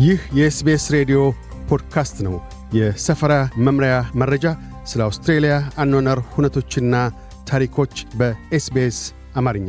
ይህ የ SBS ሬዲዮ ፖድካስት ነው። የሰፈራ መምሪያ መረጃ፣ ስለ አውስትሬልያ አኗነር ሁነቶችና ታሪኮች በ SBS አማርኛ።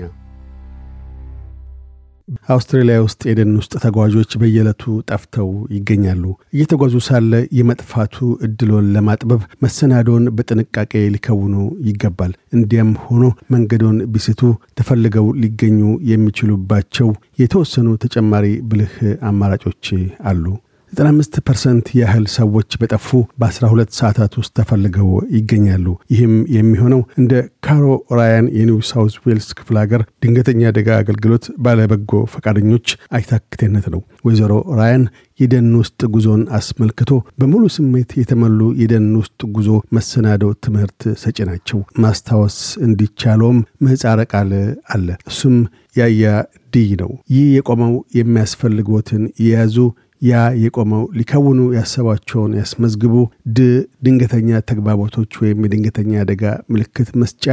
አውስትራሊያ ውስጥ የደን ውስጥ ተጓዦች በየዕለቱ ጠፍተው ይገኛሉ። እየተጓዙ ሳለ የመጥፋቱ እድሎን ለማጥበብ መሰናዶን በጥንቃቄ ሊከውኑ ይገባል። እንዲያም ሆኖ መንገዶን ቢስቱ ተፈልገው ሊገኙ የሚችሉባቸው የተወሰኑ ተጨማሪ ብልህ አማራጮች አሉ። 95 percent ያህል ሰዎች በጠፉ በ12 ሰዓታት ውስጥ ተፈልገው ይገኛሉ። ይህም የሚሆነው እንደ ካሮ ራያን የኒው ሳውዝ ዌልስ ክፍለ ሀገር ድንገተኛ አደጋ አገልግሎት ባለበጎ ፈቃደኞች አይታክቴነት ነው። ወይዘሮ ራያን የደን ውስጥ ጉዞን አስመልክቶ በሙሉ ስሜት የተሞሉ የደን ውስጥ ጉዞ መሰናዶ ትምህርት ሰጪ ናቸው። ማስታወስ እንዲቻለውም ምህፃረ ቃል አለ። እሱም ያያ ድይ ነው። ይህ የቆመው የሚያስፈልግዎትን የያዙ ያ የቆመው ሊከውኑ ያሰባቸውን ያስመዝግቡ። ድ ድንገተኛ ተግባቦቶች ወይም የድንገተኛ አደጋ ምልክት መስጫ።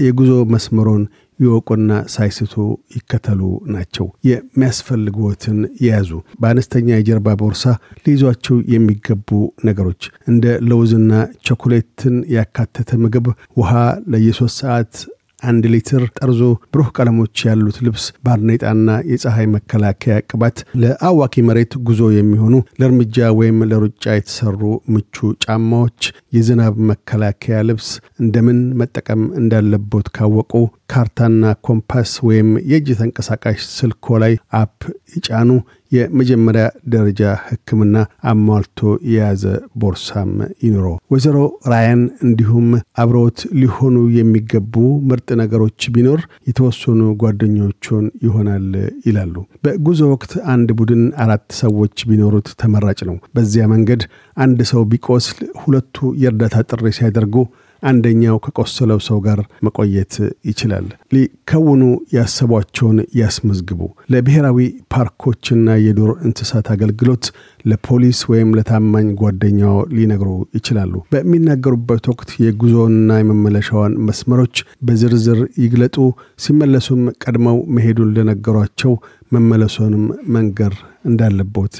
የጉዞ መስመሮን ይወቁና ሳይስቱ ይከተሉ ናቸው። የሚያስፈልግዎትን የያዙ በአነስተኛ የጀርባ ቦርሳ ሊይዟቸው የሚገቡ ነገሮች እንደ ለውዝና ቸኮሌትን ያካተተ ምግብ፣ ውሃ ለየሶስት ሰዓት አንድ ሊትር ጠርዞ ብሩህ ቀለሞች ያሉት ልብስ፣ ባርኔጣና የፀሐይ መከላከያ ቅባት፣ ለአዋኪ መሬት ጉዞ የሚሆኑ ለእርምጃ ወይም ለሩጫ የተሰሩ ምቹ ጫማዎች፣ የዝናብ መከላከያ ልብስ፣ እንደምን መጠቀም እንዳለቦት ካወቁ ካርታና ኮምፓስ ወይም የእጅ ተንቀሳቃሽ ስልኮ ላይ app ይጫኑ። የመጀመሪያ ደረጃ ሕክምና አሟልቶ የያዘ ቦርሳም ይኑሮ። ወይዘሮ ራያን እንዲሁም አብረውት ሊሆኑ የሚገቡ ምርጥ ነገሮች ቢኖር የተወሰኑ ጓደኞቹን ይሆናል ይላሉ። በጉዞ ወቅት አንድ ቡድን አራት ሰዎች ቢኖሩት ተመራጭ ነው። በዚያ መንገድ አንድ ሰው ቢቆስል ሁለቱ የእርዳታ ጥሪ ሲያደርጉ አንደኛው ከቆሰለው ሰው ጋር መቆየት ይችላል። ሊከውኑ ያሰቧቸውን ያስመዝግቡ። ለብሔራዊ ፓርኮችና የዱር እንስሳት አገልግሎት፣ ለፖሊስ ወይም ለታማኝ ጓደኛው ሊነግሩ ይችላሉ። በሚናገሩበት ወቅት የጉዞና የመመለሻዋን መስመሮች በዝርዝር ይግለጡ። ሲመለሱም ቀድመው መሄዱን ለነገሯቸው መመለሱንም መንገር እንዳለቦት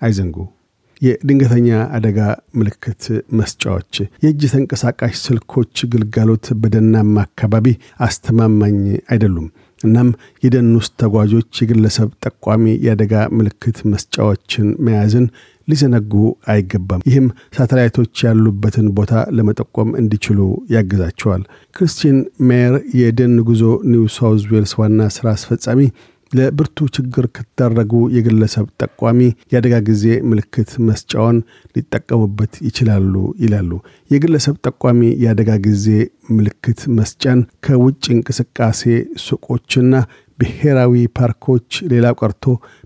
አይዘንጉ። የድንገተኛ አደጋ ምልክት መስጫዎች፣ የእጅ ተንቀሳቃሽ ስልኮች ግልጋሎት በደናማ አካባቢ አስተማማኝ አይደሉም። እናም የደን ውስጥ ተጓዦች የግለሰብ ጠቋሚ የአደጋ ምልክት መስጫዎችን መያዝን ሊዘነጉ አይገባም። ይህም ሳተላይቶች ያሉበትን ቦታ ለመጠቆም እንዲችሉ ያግዛቸዋል። ክርስቲን ሜየር የደን ጉዞ ኒው ሳውዝ ዌልስ ዋና ሥራ አስፈጻሚ ለብርቱ ችግር ከተዳረጉ የግለሰብ ጠቋሚ የአደጋ ጊዜ ምልክት መስጫውን ሊጠቀሙበት ይችላሉ ይላሉ። የግለሰብ ጠቋሚ የአደጋ ጊዜ ምልክት መስጫን ከውጭ እንቅስቃሴ ሱቆችና ብሔራዊ ፓርኮች፣ ሌላው ቀርቶ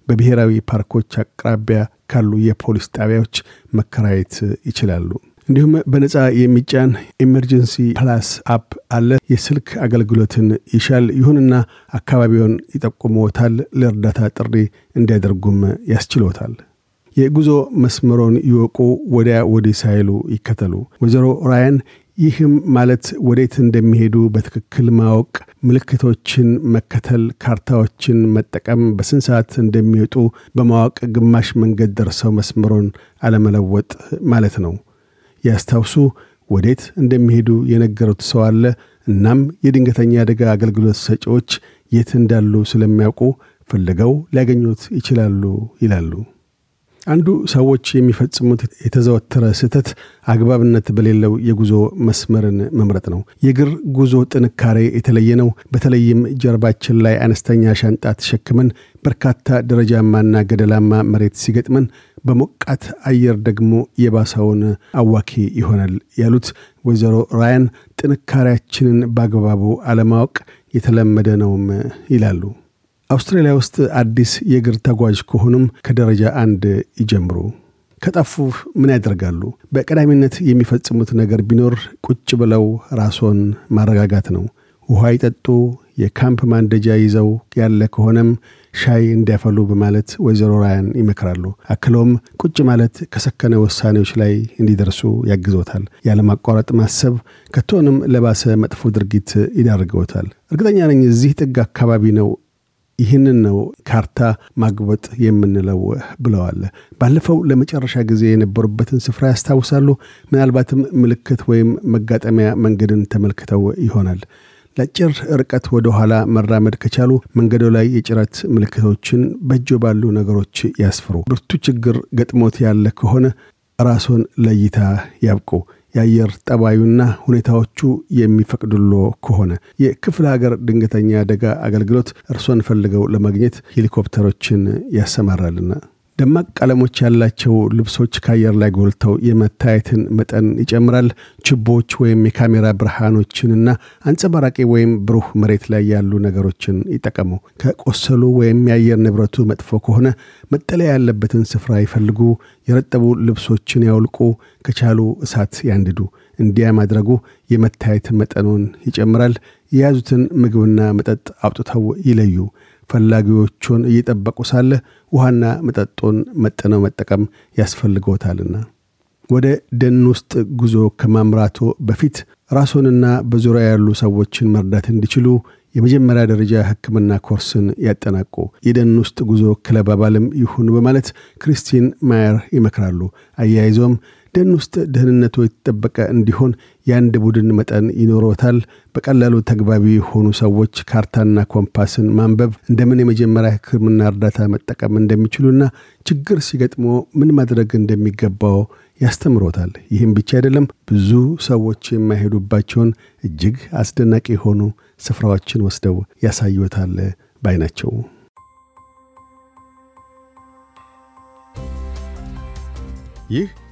በብሔራዊ ፓርኮች አቅራቢያ ካሉ የፖሊስ ጣቢያዎች መከራየት ይችላሉ። እንዲሁም በነፃ የሚጫን Emergency Plus app አለ። የስልክ አገልግሎትን ይሻል። ይሁንና አካባቢውን ይጠቁመዎታል። ለእርዳታ ጥሪ እንዲያደርጉም ያስችሎታል። የጉዞ መስመሮን ይወቁ። ወዲያ ወዲህ ሳይሉ ይከተሉ። ወይዘሮ ራያን ይህም ማለት ወዴት እንደሚሄዱ በትክክል ማወቅ፣ ምልክቶችን መከተል፣ ካርታዎችን መጠቀም፣ በስንት ሰዓት እንደሚወጡ በማወቅ ግማሽ መንገድ ደርሰው መስመሮን አለመለወጥ ማለት ነው። ያስታውሱ። ወዴት እንደሚሄዱ የነገሩት ሰው አለ። እናም የድንገተኛ አደጋ አገልግሎት ሰጪዎች የት እንዳሉ ስለሚያውቁ ፍልገው ሊያገኙት ይችላሉ ይላሉ። አንዱ ሰዎች የሚፈጽሙት የተዘወተረ ስህተት አግባብነት በሌለው የጉዞ መስመርን መምረጥ ነው። የእግር ጉዞ ጥንካሬ የተለየ ነው። በተለይም ጀርባችን ላይ አነስተኛ ሻንጣ ተሸክመን በርካታ ደረጃማና ገደላማ መሬት ሲገጥመን በሞቃት አየር ደግሞ የባሰውን አዋኪ ይሆናል ያሉት ወይዘሮ ራያን ጥንካሬያችንን በአግባቡ አለማወቅ የተለመደ ነውም ይላሉ። አውስትራሊያ ውስጥ አዲስ የእግር ተጓዥ ከሆኑም ከደረጃ አንድ ይጀምሩ። ከጠፉ ምን ያደርጋሉ? በቀዳሚነት የሚፈጽሙት ነገር ቢኖር ቁጭ ብለው ራስዎን ማረጋጋት ነው። ውሃ ይጠጡ። የካምፕ ማንደጃ ይዘው ያለ ከሆነም ሻይ እንዲያፈሉ በማለት ወይዘሮ ራያን ይመክራሉ። አክለውም ቁጭ ማለት ከሰከነ ውሳኔዎች ላይ እንዲደርሱ ያግዞታል። ያለማቋረጥ ማሰብ ከቶንም ለባሰ መጥፎ ድርጊት ይዳርገውታል። እርግጠኛ ነኝ እዚህ ጥግ አካባቢ ነው ይህንን ነው ካርታ ማግበጥ የምንለው ብለዋል። ባለፈው ለመጨረሻ ጊዜ የነበሩበትን ስፍራ ያስታውሳሉ? ምናልባትም ምልክት ወይም መጋጠሚያ መንገድን ተመልክተው ይሆናል። ለአጭር ርቀት ወደ ኋላ መራመድ ከቻሉ መንገዶ ላይ የጭረት ምልክቶችን በእጆ ባሉ ነገሮች ያስፍሩ። ብርቱ ችግር ገጥሞት ያለ ከሆነ ራስዎን ለእይታ ያብቁ። የአየር ጠባዩና ሁኔታዎቹ የሚፈቅዱሎ ከሆነ። የክፍለ ሀገር ድንገተኛ አደጋ አገልግሎት እርሶን ፈልገው ለማግኘት ሄሊኮፕተሮችን ያሰማራልና ደማቅ ቀለሞች ያላቸው ልብሶች ከአየር ላይ ጎልተው የመታየትን መጠን ይጨምራል። ችቦዎች ወይም የካሜራ ብርሃኖችንና አንጸባራቂ ወይም ብሩህ መሬት ላይ ያሉ ነገሮችን ይጠቀሙ። ከቆሰሉ ወይም የአየር ንብረቱ መጥፎ ከሆነ መጠለያ ያለበትን ስፍራ ይፈልጉ። የረጠቡ ልብሶችን ያውልቁ። ከቻሉ እሳት ያንድዱ። እንዲያ ማድረጉ የመታየት መጠኑን ይጨምራል። የያዙትን ምግብና መጠጥ አውጥተው ይለዩ። ፈላጊዎቹን እየጠበቁ ሳለ ውሃና መጠጡን መጥነው መጠቀም ያስፈልገውታልና። ወደ ደን ውስጥ ጉዞ ከማምራቶ በፊት ራስዎንና በዙሪያ ያሉ ሰዎችን መርዳት እንዲችሉ የመጀመሪያ ደረጃ ሕክምና ኮርስን ያጠናቁ። የደን ውስጥ ጉዞ ክለብ አባልም ይሁኑ በማለት ክሪስቲን ማየር ይመክራሉ። አያይዞም ደን ውስጥ ደህንነቱ የተጠበቀ እንዲሆን የአንድ ቡድን መጠን ይኖሮታል። በቀላሉ ተግባቢ የሆኑ ሰዎች ካርታና ኮምፓስን ማንበብ፣ እንደምን የመጀመሪያ ሕክምና እርዳታ መጠቀም እንደሚችሉና ችግር ሲገጥሞ ምን ማድረግ እንደሚገባው ያስተምሮታል። ይህም ብቻ አይደለም፣ ብዙ ሰዎች የማይሄዱባቸውን እጅግ አስደናቂ የሆኑ ስፍራዎችን ወስደው ያሳዩታል ባይ ይህ